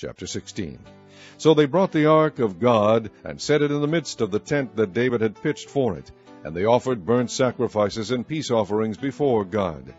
Chapter 16. So they brought the ark of God, and set it in the midst of the tent that David had pitched for it, and they offered burnt sacrifices and peace offerings before God.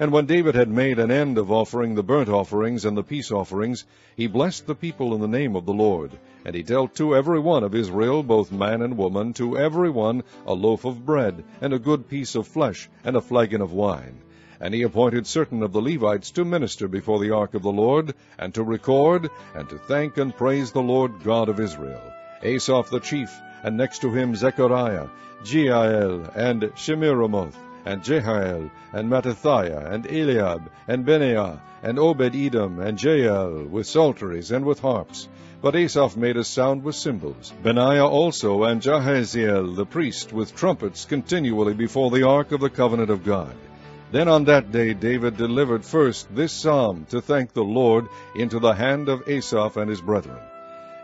And when David had made an end of offering the burnt offerings and the peace offerings, he blessed the people in the name of the Lord. And he dealt to every one of Israel, both man and woman, to every one a loaf of bread, and a good piece of flesh, and a flagon of wine. And he appointed certain of the Levites to minister before the ark of the Lord, and to record, and to thank and praise the Lord God of Israel. Asaph the chief, and next to him Zechariah, Jeiel, and Shemiramoth, and Jehiel, and Mattithiah, and Eliab, and Benaiah, and Obed-Edom, and Jeiel, with psalteries and with harps. But Asaph made a sound with cymbals. Benaiah also, and Jahaziel the priest, with trumpets continually before the ark of the covenant of God. Then on that day David delivered first this psalm to thank the Lord into the hand of Asaph and his brethren.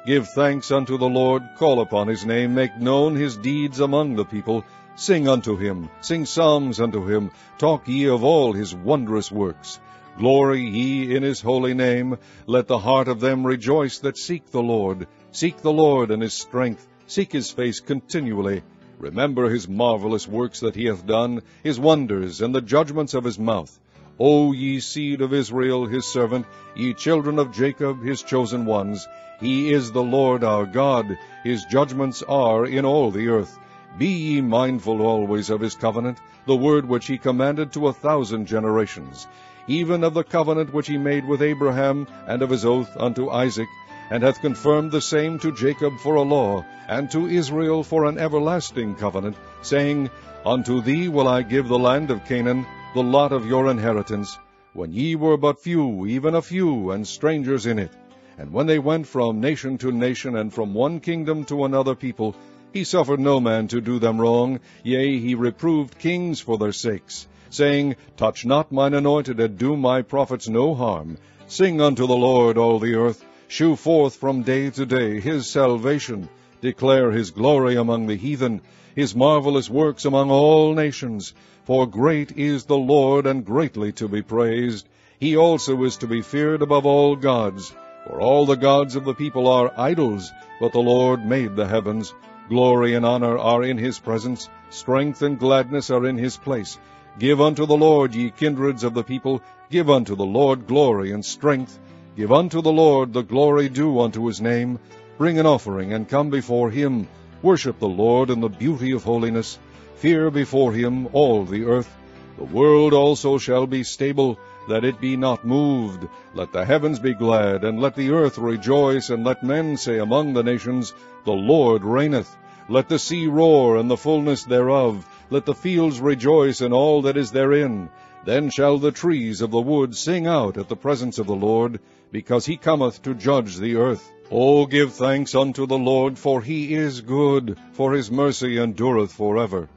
Give thanks unto the Lord, call upon his name, make known his deeds among the people. Sing unto him, sing psalms unto him, talk ye of all his wondrous works. Glory ye in his holy name. Let the heart of them rejoice that seek the Lord. Seek the Lord and his strength. Seek his face continually. Remember his marvelous works that he hath done, his wonders, and the judgments of his mouth. O ye seed of Israel, his servant, ye children of Jacob, his chosen ones, he is the Lord our God, his judgments are in all the earth. Be ye mindful always of his covenant, the word which he commanded to a thousand generations, even of the covenant which he made with Abraham, and of his oath unto Isaac, and hath confirmed the same to Jacob for a law, and to Israel for an everlasting covenant, saying, Unto thee will I give the land of Canaan, the lot of your inheritance, when ye were but few, even a few, and strangers in it. And when they went from nation to nation, and from one kingdom to another people, he suffered no man to do them wrong, yea, he reproved kings for their sakes, saying, Touch not mine anointed, and do my prophets no harm. Sing unto the Lord, all the earth. Shew forth from day to day his salvation. Declare his glory among the heathen, his marvelous works among all nations. For great is the Lord, and greatly to be praised. He also is to be feared above all gods. For all the gods of the people are idols, but the Lord made the heavens. Glory and honor are in his presence, strength and gladness are in his place. Give unto the Lord, ye kindreds of the people, give unto the Lord glory and strength. Give unto the Lord the glory due unto his name. Bring an offering, and come before him. Worship the Lord in the beauty of holiness. Fear before him all the earth. The world also shall be stable, that it be not moved. Let the heavens be glad, and let the earth rejoice, and let men say among the nations, The Lord reigneth. Let the sea roar, and the fullness thereof. Let the fields rejoice, and all that is therein. Then shall the trees of the wood sing out at the presence of the Lord, because he cometh to judge the earth. O give thanks unto the Lord, for he is good, for his mercy endureth for ever.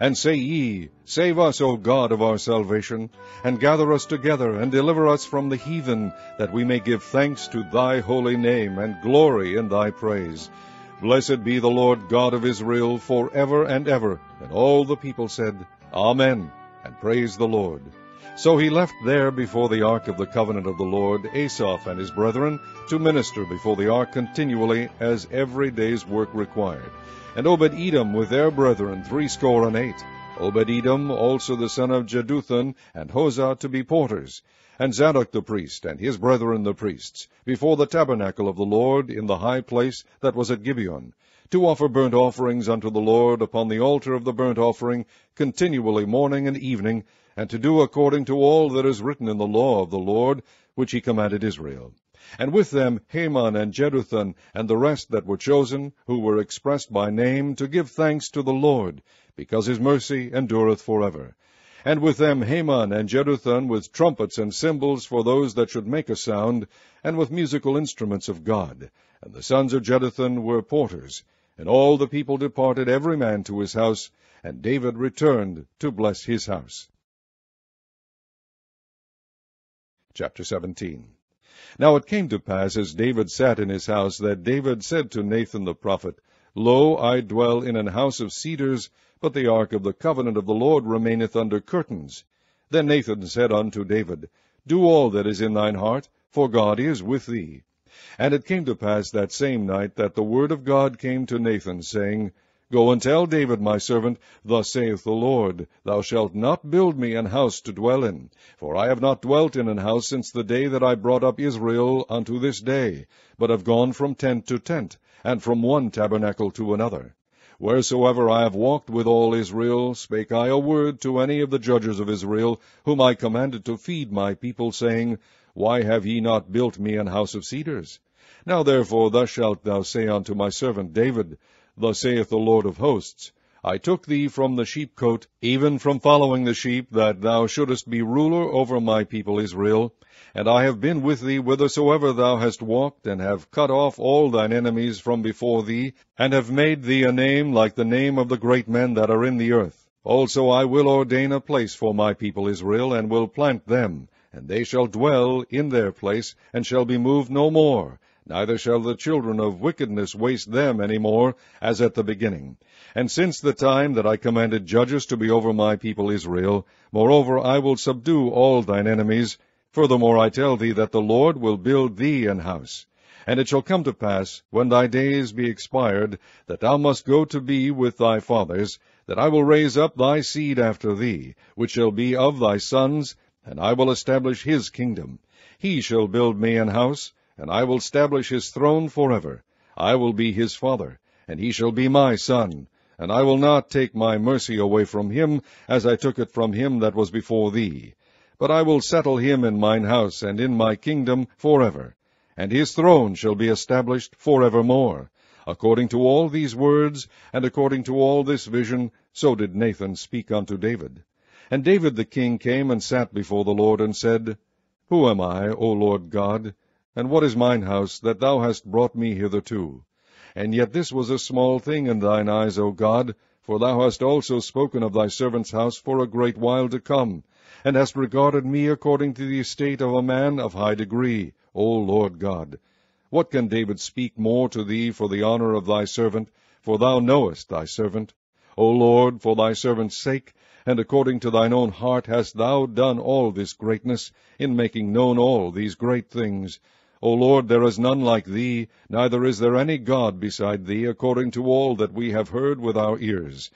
And say ye, Save us, O God of our salvation, and gather us together, and deliver us from the heathen, that we may give thanks to thy holy name, and glory in thy praise. Blessed be the Lord God of Israel for ever and ever. And all the people said, Amen, and praise the Lord. So he left there before the ark of the covenant of the Lord Asaph and his brethren to minister before the ark continually as every day's work required. And Obed-Edom with their brethren threescore and eight. Obed-Edom also the son of Jeduthun, and Hosah to be porters and Zadok the priest, and his brethren the priests, before the tabernacle of the Lord in the high place that was at Gibeon, to offer burnt offerings unto the Lord upon the altar of the burnt offering, continually morning and evening, and to do according to all that is written in the law of the Lord, which he commanded Israel. And with them Heman and Jeduthun, and the rest that were chosen, who were expressed by name, to give thanks to the Lord, because his mercy endureth for ever and with them Heman and Jeduthun with trumpets and cymbals for those that should make a sound, and with musical instruments of God. And the sons of Jeduthun were porters. And all the people departed every man to his house, and David returned to bless his house. Chapter 17 Now it came to pass, as David sat in his house, that David said to Nathan the prophet, Lo, I dwell in an house of cedars, but the ark of the covenant of the Lord remaineth under curtains. Then Nathan said unto David, Do all that is in thine heart, for God is with thee. And it came to pass that same night that the word of God came to Nathan, saying, Go and tell David my servant, Thus saith the Lord, Thou shalt not build me an house to dwell in. For I have not dwelt in an house since the day that I brought up Israel unto this day, but have gone from tent to tent, and from one tabernacle to another. Wheresoever I have walked with all Israel, spake I a word to any of the judges of Israel, whom I commanded to feed my people, saying, Why have ye not built me an house of cedars? Now therefore thus shalt thou say unto my servant David, Thus saith the Lord of hosts, I took thee from the sheepcote, even from following the sheep, that thou shouldest be ruler over my people Israel. And I have been with thee whithersoever thou hast walked, and have cut off all thine enemies from before thee, and have made thee a name like the name of the great men that are in the earth. Also I will ordain a place for my people Israel, and will plant them, and they shall dwell in their place, and shall be moved no more, neither shall the children of wickedness waste them any more, as at the beginning. And since the time that I commanded judges to be over my people Israel, moreover I will subdue all thine enemies, Furthermore I tell thee that the Lord will build thee an house. And it shall come to pass, when thy days be expired, that thou must go to be with thy fathers, that I will raise up thy seed after thee, which shall be of thy sons, and I will establish his kingdom. He shall build me an house, and I will establish his throne forever. I will be his father, and he shall be my son. And I will not take my mercy away from him, as I took it from him that was before thee. But I will settle him in mine house and in my kingdom forever, and his throne shall be established forevermore. According to all these words, and according to all this vision, so did Nathan speak unto David. And David the king came and sat before the Lord, and said, Who am I, O Lord God? And what is mine house, that thou hast brought me hitherto? And yet this was a small thing in thine eyes, O God, for thou hast also spoken of thy servant's house for a great while to come, and hast regarded me according to the estate of a man of high degree, O Lord God. What can David speak more to thee for the honour of thy servant? For thou knowest thy servant. O Lord, for thy servant's sake, and according to thine own heart hast thou done all this greatness, in making known all these great things. O Lord, there is none like thee, neither is there any God beside thee, according to all that we have heard with our ears.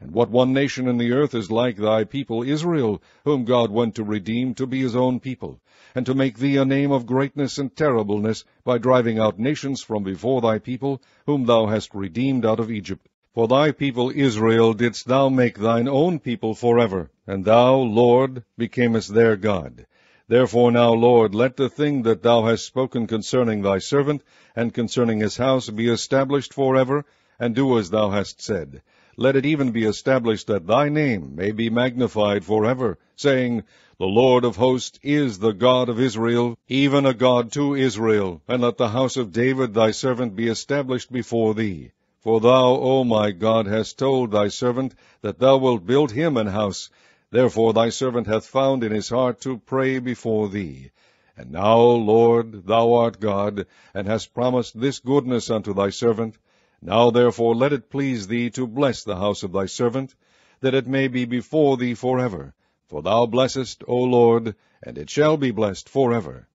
And what one nation in the earth is like thy people Israel, whom God went to redeem to be his own people, and to make thee a name of greatness and terribleness, by driving out nations from before thy people, whom thou hast redeemed out of Egypt. For thy people Israel didst thou make thine own people forever, and thou, Lord, becamest their God. Therefore now, Lord, let the thing that thou hast spoken concerning thy servant, and concerning his house, be established forever, and do as thou hast said let it even be established that thy name may be magnified forever, saying, The Lord of hosts is the God of Israel, even a God to Israel, and let the house of David thy servant be established before thee. For thou, O my God, hast told thy servant that thou wilt build him an house. Therefore thy servant hath found in his heart to pray before thee. And now, Lord, thou art God, and hast promised this goodness unto thy servant, now therefore let it please thee to bless the house of thy servant, that it may be before thee for ever. For thou blessest, O Lord, and it shall be blessed for ever.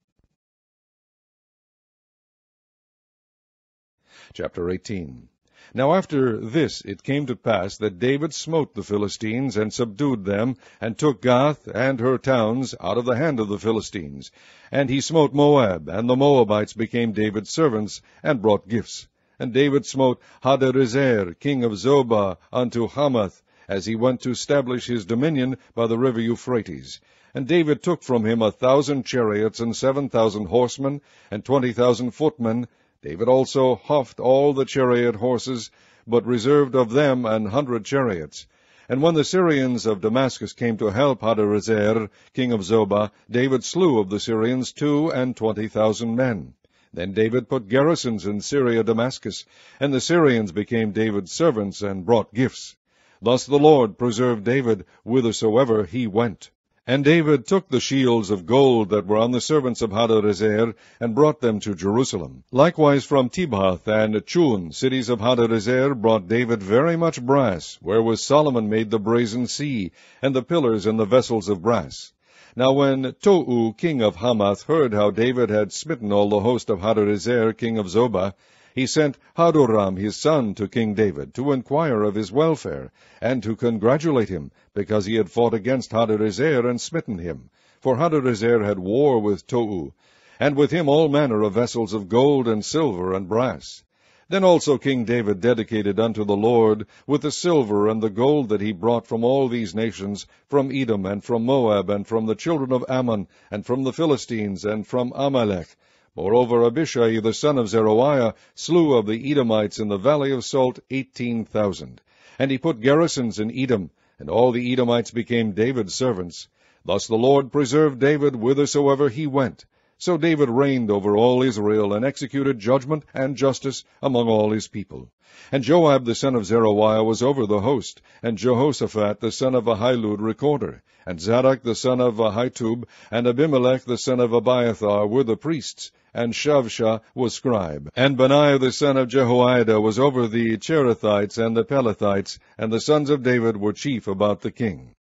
Chapter 18 Now after this it came to pass that David smote the Philistines, and subdued them, and took Gath and her towns out of the hand of the Philistines. And he smote Moab, and the Moabites became David's servants, and brought gifts. And David smote Hadarezer, king of Zobah, unto Hamath, as he went to establish his dominion by the river Euphrates. And David took from him a thousand chariots, and seven thousand horsemen, and twenty thousand footmen. David also houghed all the chariot horses, but reserved of them an hundred chariots. And when the Syrians of Damascus came to help Hadarezer, king of Zobah, David slew of the Syrians two and twenty thousand men. Then David put garrisons in Syria Damascus, and the Syrians became David's servants and brought gifts. Thus the Lord preserved David whithersoever he went. And David took the shields of gold that were on the servants of Hadarezer, and brought them to Jerusalem. Likewise from Tibhath and Chun, cities of Hadarezer, brought David very much brass, wherewith Solomon made the brazen sea, and the pillars and the vessels of brass. Now when Tou king of Hamath heard how David had smitten all the host of Hadarezer king of Zobah, he sent Hadoram his son to King David to inquire of his welfare, and to congratulate him, because he had fought against Hadarezer and smitten him. For Hadarezer had war with Tou, and with him all manner of vessels of gold and silver and brass. Then also King David dedicated unto the Lord with the silver and the gold that he brought from all these nations, from Edom, and from Moab, and from the children of Ammon, and from the Philistines, and from Amalek. Moreover, Abishai the son of Zeruiah slew of the Edomites in the valley of Salt eighteen thousand. And he put garrisons in Edom, and all the Edomites became David's servants. Thus the Lord preserved David whithersoever he went. So David reigned over all Israel, and executed judgment and justice among all his people. And Joab the son of Zeruiah was over the host, and Jehoshaphat the son of Ahilud recorder, and Zadok the son of Ahitub, and Abimelech the son of Abiathar were the priests, and Shavsha was scribe. And Benaiah the son of Jehoiada was over the Cherethites and the Pelethites, and the sons of David were chief about the king.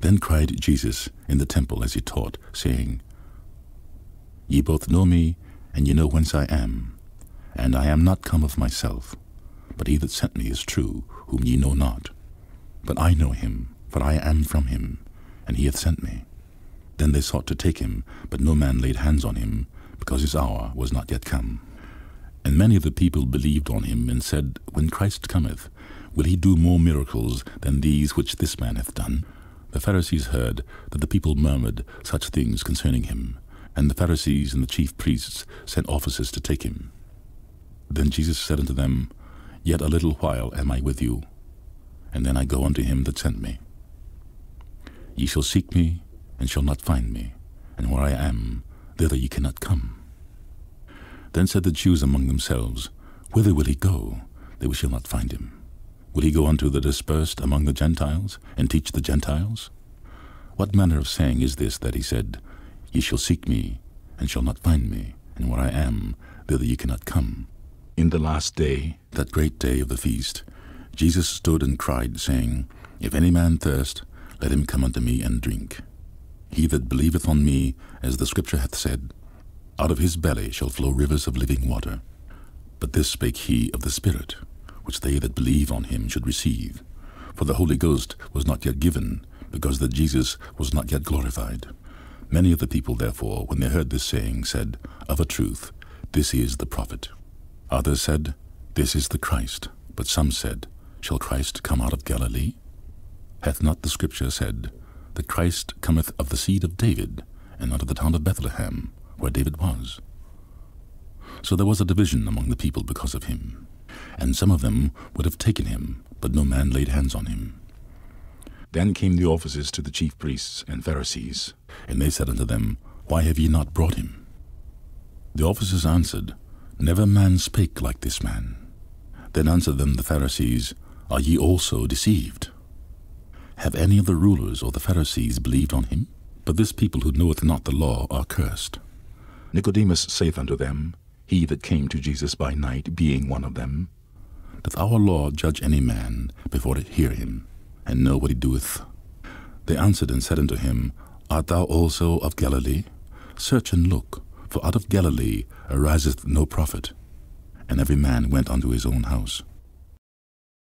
Then cried Jesus in the temple as he taught, saying, Ye both know me, and ye know whence I am. And I am not come of myself, but he that sent me is true, whom ye know not. But I know him, for I am from him, and he hath sent me. Then they sought to take him, but no man laid hands on him, because his hour was not yet come. And many of the people believed on him, and said, When Christ cometh, will he do more miracles than these which this man hath done? The Pharisees heard that the people murmured such things concerning him, and the Pharisees and the chief priests sent officers to take him. Then Jesus said unto them, Yet a little while am I with you, and then I go unto him that sent me. Ye shall seek me, and shall not find me, and where I am, thither ye cannot come. Then said the Jews among themselves, Whither will he go, that we shall not find him? Will he go unto the dispersed among the Gentiles, and teach the Gentiles? What manner of saying is this that he said, Ye shall seek me, and shall not find me, and where I am, thither ye cannot come? In the last day, that great day of the feast, Jesus stood and cried, saying, If any man thirst, let him come unto me and drink. He that believeth on me, as the Scripture hath said, out of his belly shall flow rivers of living water. But this spake he of the Spirit, which they that believe on him should receive. For the Holy Ghost was not yet given, because that Jesus was not yet glorified. Many of the people, therefore, when they heard this saying, said, Of a truth, this is the prophet. Others said, This is the Christ. But some said, Shall Christ come out of Galilee? Hath not the Scripture said, that Christ cometh of the seed of David, and out of the town of Bethlehem, where David was? So there was a division among the people because of him and some of them would have taken him, but no man laid hands on him. Then came the officers to the chief priests and Pharisees, and they said unto them, Why have ye not brought him? The officers answered, Never man spake like this man. Then answered them the Pharisees, Are ye also deceived? Have any of the rulers or the Pharisees believed on him? But this people who knoweth not the law are cursed. Nicodemus saith unto them, He that came to Jesus by night, being one of them, Doth our law judge any man before it hear him, and know what he doeth? They answered and said unto him, Art thou also of Galilee? Search and look, for out of Galilee ariseth no prophet. And every man went unto his own house.